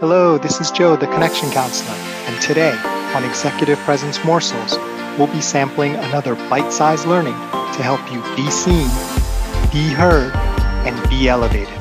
Hello, this is Joe, the Connection Counselor, and today on Executive Presence Morsels, we'll be sampling another bite sized learning to help you be seen, be heard, and be elevated.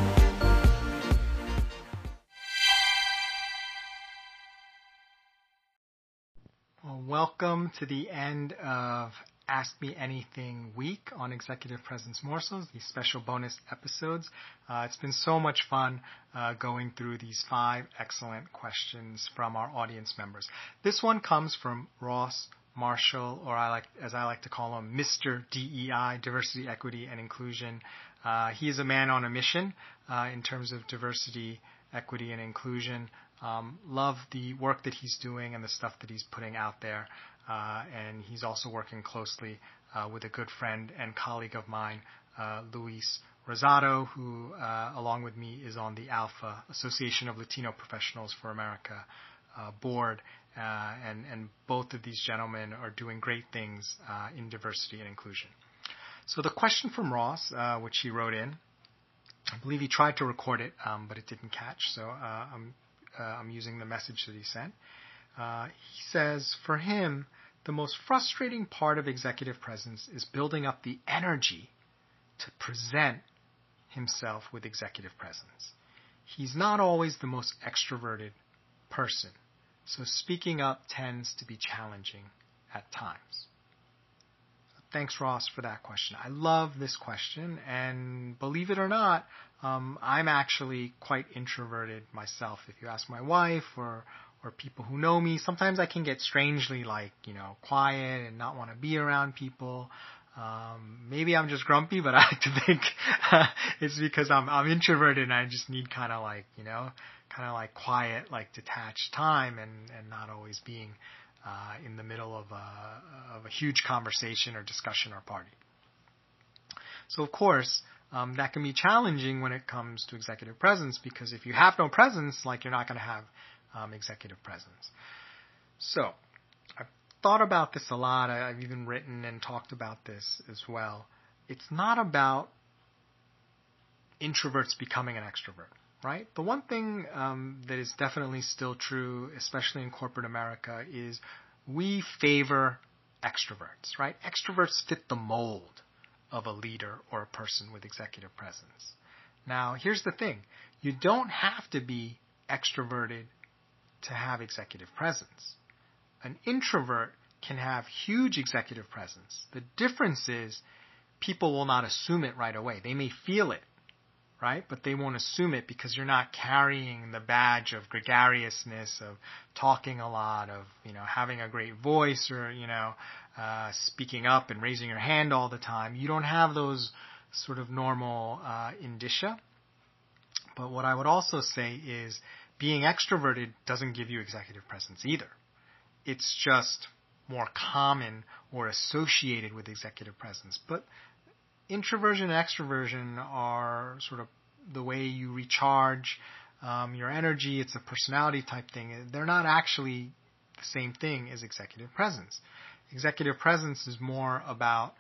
Well, welcome to the end of Ask Me Anything week on Executive Presence Morsels, these special bonus episodes. Uh, it's been so much fun uh, going through these five excellent questions from our audience members. This one comes from Ross Marshall, or I like, as I like to call him, Mr. DEI, Diversity, Equity, and Inclusion. Uh, he is a man on a mission uh, in terms of diversity, equity, and inclusion. Um, love the work that he's doing and the stuff that he's putting out there. Uh, and he's also working closely uh, with a good friend and colleague of mine, uh, Luis Rosado, who, uh, along with me, is on the ALPFA Association of Latino Professionals for America uh, board. Uh, and, both of these gentlemen are doing great things in diversity and inclusion. So the question from Ross, which he wrote in, I believe he tried to record it, um, but it didn't catch. So I'm I'm using the message that he sent. He says, for him, the most frustrating part of executive presence is building up the energy to present himself with executive presence. He's not always the most extroverted person, so speaking up tends to be challenging at times. Thanks, Ross, for that question. I love this question, and believe it or not, um, I'm actually quite introverted myself. If you ask my wife or or people who know me. Sometimes I can get strangely like, you know, quiet and not want to be around people. Um, maybe I'm just grumpy, but I like to think it's because I'm I'm introverted and I just need kind of like you know, kind of like quiet, like detached time, and and not always being uh, in the middle of a of a huge conversation or discussion or party. So of course, um, that can be challenging when it comes to executive presence because if you have no presence, like you're not going to have um, executive presence. So, I've thought about this a lot. I've even written and talked about this as well. It's not about introverts becoming an extrovert, right? The one thing um, that is definitely still true, especially in corporate America, is we favor extroverts, right? Extroverts fit the mold of a leader or a person with executive presence. Now, here's the thing you don't have to be extroverted to have executive presence. An introvert can have huge executive presence. The difference is people will not assume it right away. They may feel it, right? But they won't assume it because you're not carrying the badge of gregariousness, of talking a lot, of, you know, having a great voice or, you know, uh, speaking up and raising your hand all the time. You don't have those sort of normal uh, indicia. But what I would also say is being extroverted doesn't give you executive presence either. It's just more common or associated with executive presence. But introversion and extroversion are sort of the way you recharge um, your energy. It's a personality type thing. They're not actually the same thing as executive presence. Executive presence is more about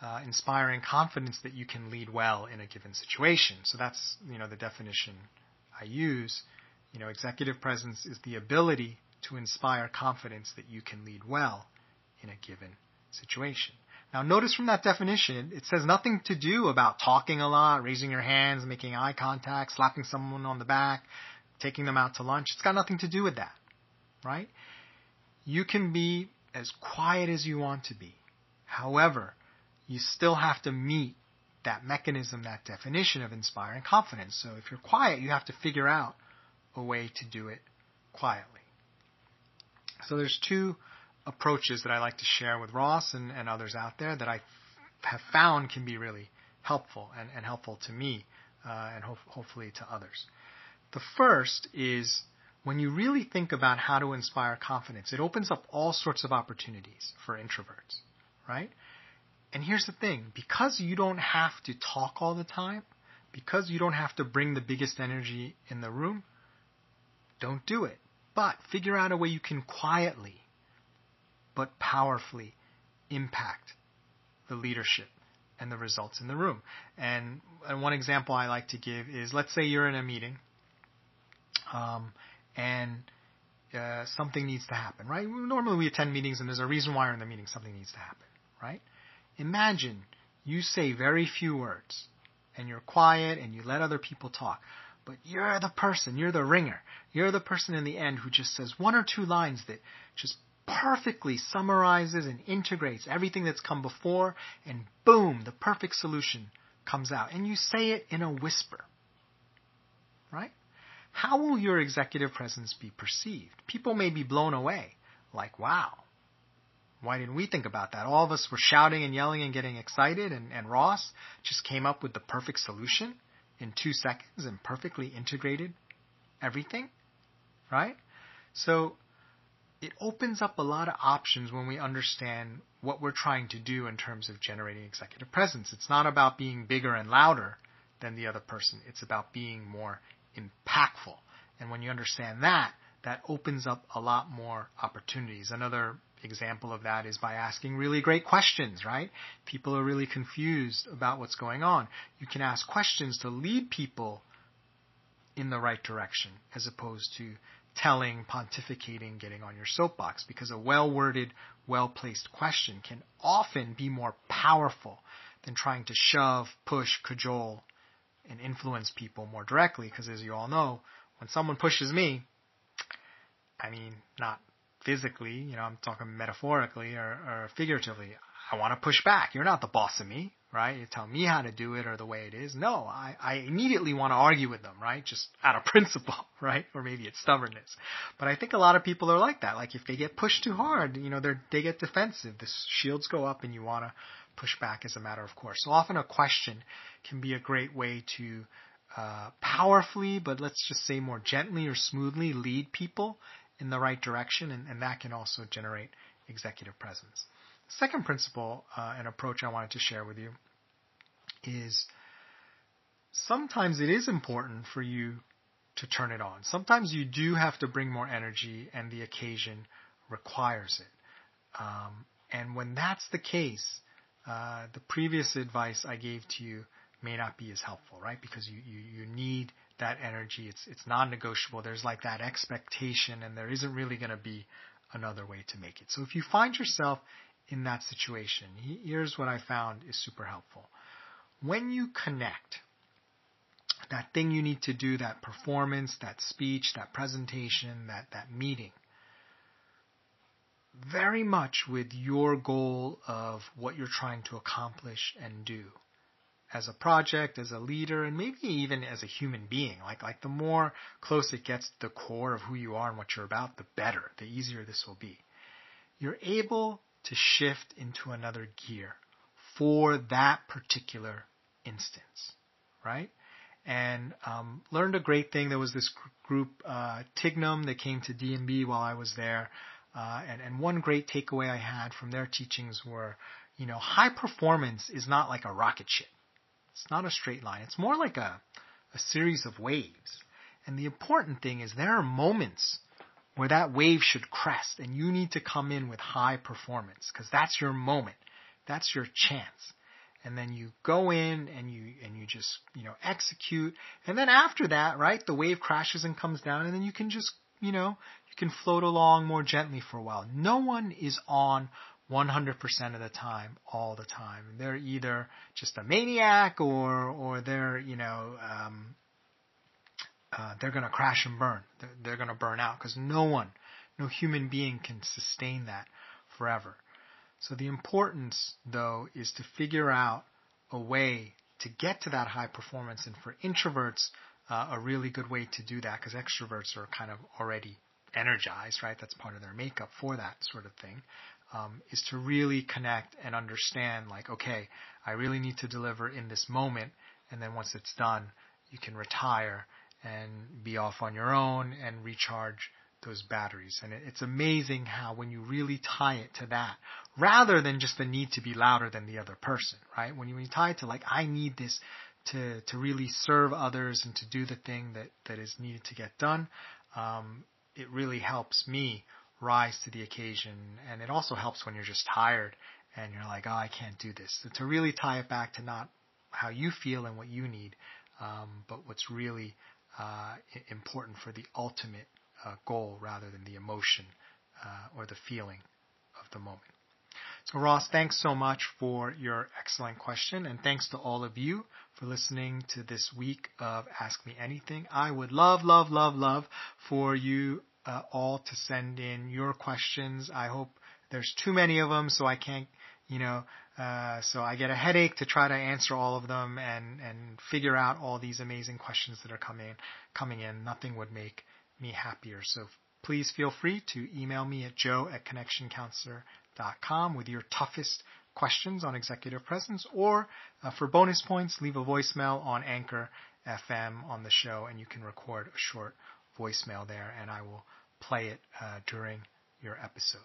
uh, inspiring confidence that you can lead well in a given situation. So that's you know the definition I use. You know, executive presence is the ability to inspire confidence that you can lead well in a given situation. Now notice from that definition, it says nothing to do about talking a lot, raising your hands, making eye contact, slapping someone on the back, taking them out to lunch. It's got nothing to do with that, right? You can be as quiet as you want to be. However, you still have to meet that mechanism, that definition of inspiring confidence. So if you're quiet, you have to figure out a way to do it quietly. So there's two approaches that I like to share with Ross and, and others out there that I have found can be really helpful and, and helpful to me uh, and ho- hopefully to others. The first is when you really think about how to inspire confidence, it opens up all sorts of opportunities for introverts, right? And here's the thing because you don't have to talk all the time, because you don't have to bring the biggest energy in the room, don't do it. But figure out a way you can quietly but powerfully impact the leadership and the results in the room. And, and one example I like to give is let's say you're in a meeting um, and uh, something needs to happen, right? Normally we attend meetings and there's a reason why we're in the meeting. Something needs to happen, right? Imagine you say very few words and you're quiet and you let other people talk. But you're the person, you're the ringer. You're the person in the end who just says one or two lines that just perfectly summarizes and integrates everything that's come before, and boom, the perfect solution comes out. And you say it in a whisper. Right? How will your executive presence be perceived? People may be blown away. Like, wow, why didn't we think about that? All of us were shouting and yelling and getting excited, and, and Ross just came up with the perfect solution in two seconds and perfectly integrated everything, right? So it opens up a lot of options when we understand what we're trying to do in terms of generating executive presence. It's not about being bigger and louder than the other person. It's about being more impactful. And when you understand that, that opens up a lot more opportunities. Another example of that is by asking really great questions, right? People are really confused about what's going on. You can ask questions to lead people in the right direction as opposed to telling, pontificating, getting on your soapbox because a well-worded, well-placed question can often be more powerful than trying to shove, push, cajole, and influence people more directly because as you all know, when someone pushes me, I mean, not physically, you know, I'm talking metaphorically or, or figuratively. I want to push back. You're not the boss of me, right? You tell me how to do it or the way it is. No, I, I immediately want to argue with them, right? Just out of principle, right? Or maybe it's stubbornness. But I think a lot of people are like that. Like if they get pushed too hard, you know, they they get defensive. The shields go up and you want to push back as a matter of course. So often a question can be a great way to uh, powerfully, but let's just say more gently or smoothly lead people in the right direction, and, and that can also generate executive presence. Second principle uh, and approach I wanted to share with you is sometimes it is important for you to turn it on. Sometimes you do have to bring more energy, and the occasion requires it. Um, and when that's the case, uh, the previous advice I gave to you may not be as helpful, right? Because you, you, you need that energy. It's it's non-negotiable. There's like that expectation, and there isn't really going to be another way to make it. So if you find yourself in that situation, here's what I found is super helpful. When you connect that thing you need to do, that performance, that speech, that presentation, that, that meeting, very much with your goal of what you're trying to accomplish and do as a project, as a leader, and maybe even as a human being. Like, like the more close it gets to the core of who you are and what you're about, the better, the easier this will be. You're able to shift into another gear for that particular instance, right? And um, learned a great thing. There was this group, uh, Tignum, that came to D&B while I was there. Uh, and, and one great takeaway I had from their teachings were, you know, high performance is not like a rocket ship it's not a straight line. It's more like a, a series of waves. And the important thing is there are moments where that wave should crest and you need to come in with high performance because that's your moment. That's your chance. And then you go in and you, and you just, you know, execute. And then after that, right, the wave crashes and comes down and then you can just, you know, you can float along more gently for a while. No one is on 100% of the time, all the time. They're either just a maniac or, or they're, you know, um, uh, they're going to crash and burn. They're, they're going to burn out because no one, no human being can sustain that forever. So the importance, though, is to figure out a way to get to that high performance. And for introverts, uh, a really good way to do that because extroverts are kind of already energized, right? That's part of their makeup for that sort of thing um, is to really connect and understand like, okay, I really need to deliver in this moment. And then once it's done, you can retire and be off on your own and recharge those batteries. And it's amazing how when you really tie it to that, rather than just the need to be louder than the other person, right? When you, when you tie it to like, I need this to, to really serve others and to do the thing that, that is needed to get done, um, it really helps me rise to the occasion. And it also helps when you're just tired and you're like, oh, I can't do this. So to really tie it back to not how you feel and what you need, um, but what's really uh, important for the ultimate uh, goal rather than the emotion uh, or the feeling of the moment. So Ross, thanks so much for your excellent question and thanks to all of you for listening to this week of Ask Me Anything. I would love, love, love, love for you uh, all to send in your questions. I hope there's too many of them so I can't, you know, uh, so I get a headache to try to answer all of them and, and figure out all these amazing questions that are coming, coming in. Nothing would make me happier. So please feel free to email me at joe at connectioncounselor.com with your toughest questions on executive presence, or uh, for bonus points, leave a voicemail on Anchor FM on the show, and you can record a short voicemail there, and I will play it uh, during your episode.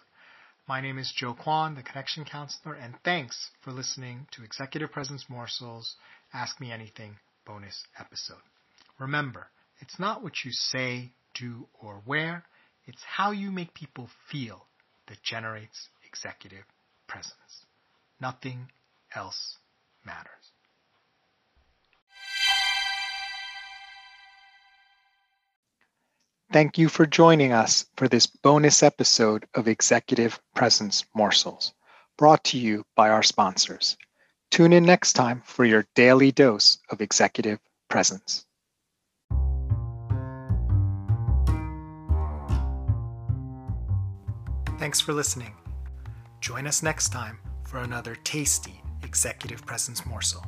My name is Joe Kwan, the Connection Counselor, and thanks for listening to Executive Presence Morsels Ask Me Anything bonus episode. Remember, it's not what you say, do, or wear, it's how you make people feel that generates executive presence. Nothing else matters. Thank you for joining us for this bonus episode of Executive Presence Morsels, brought to you by our sponsors. Tune in next time for your daily dose of executive presence. Thanks for listening. Join us next time for another tasty executive presence morsel.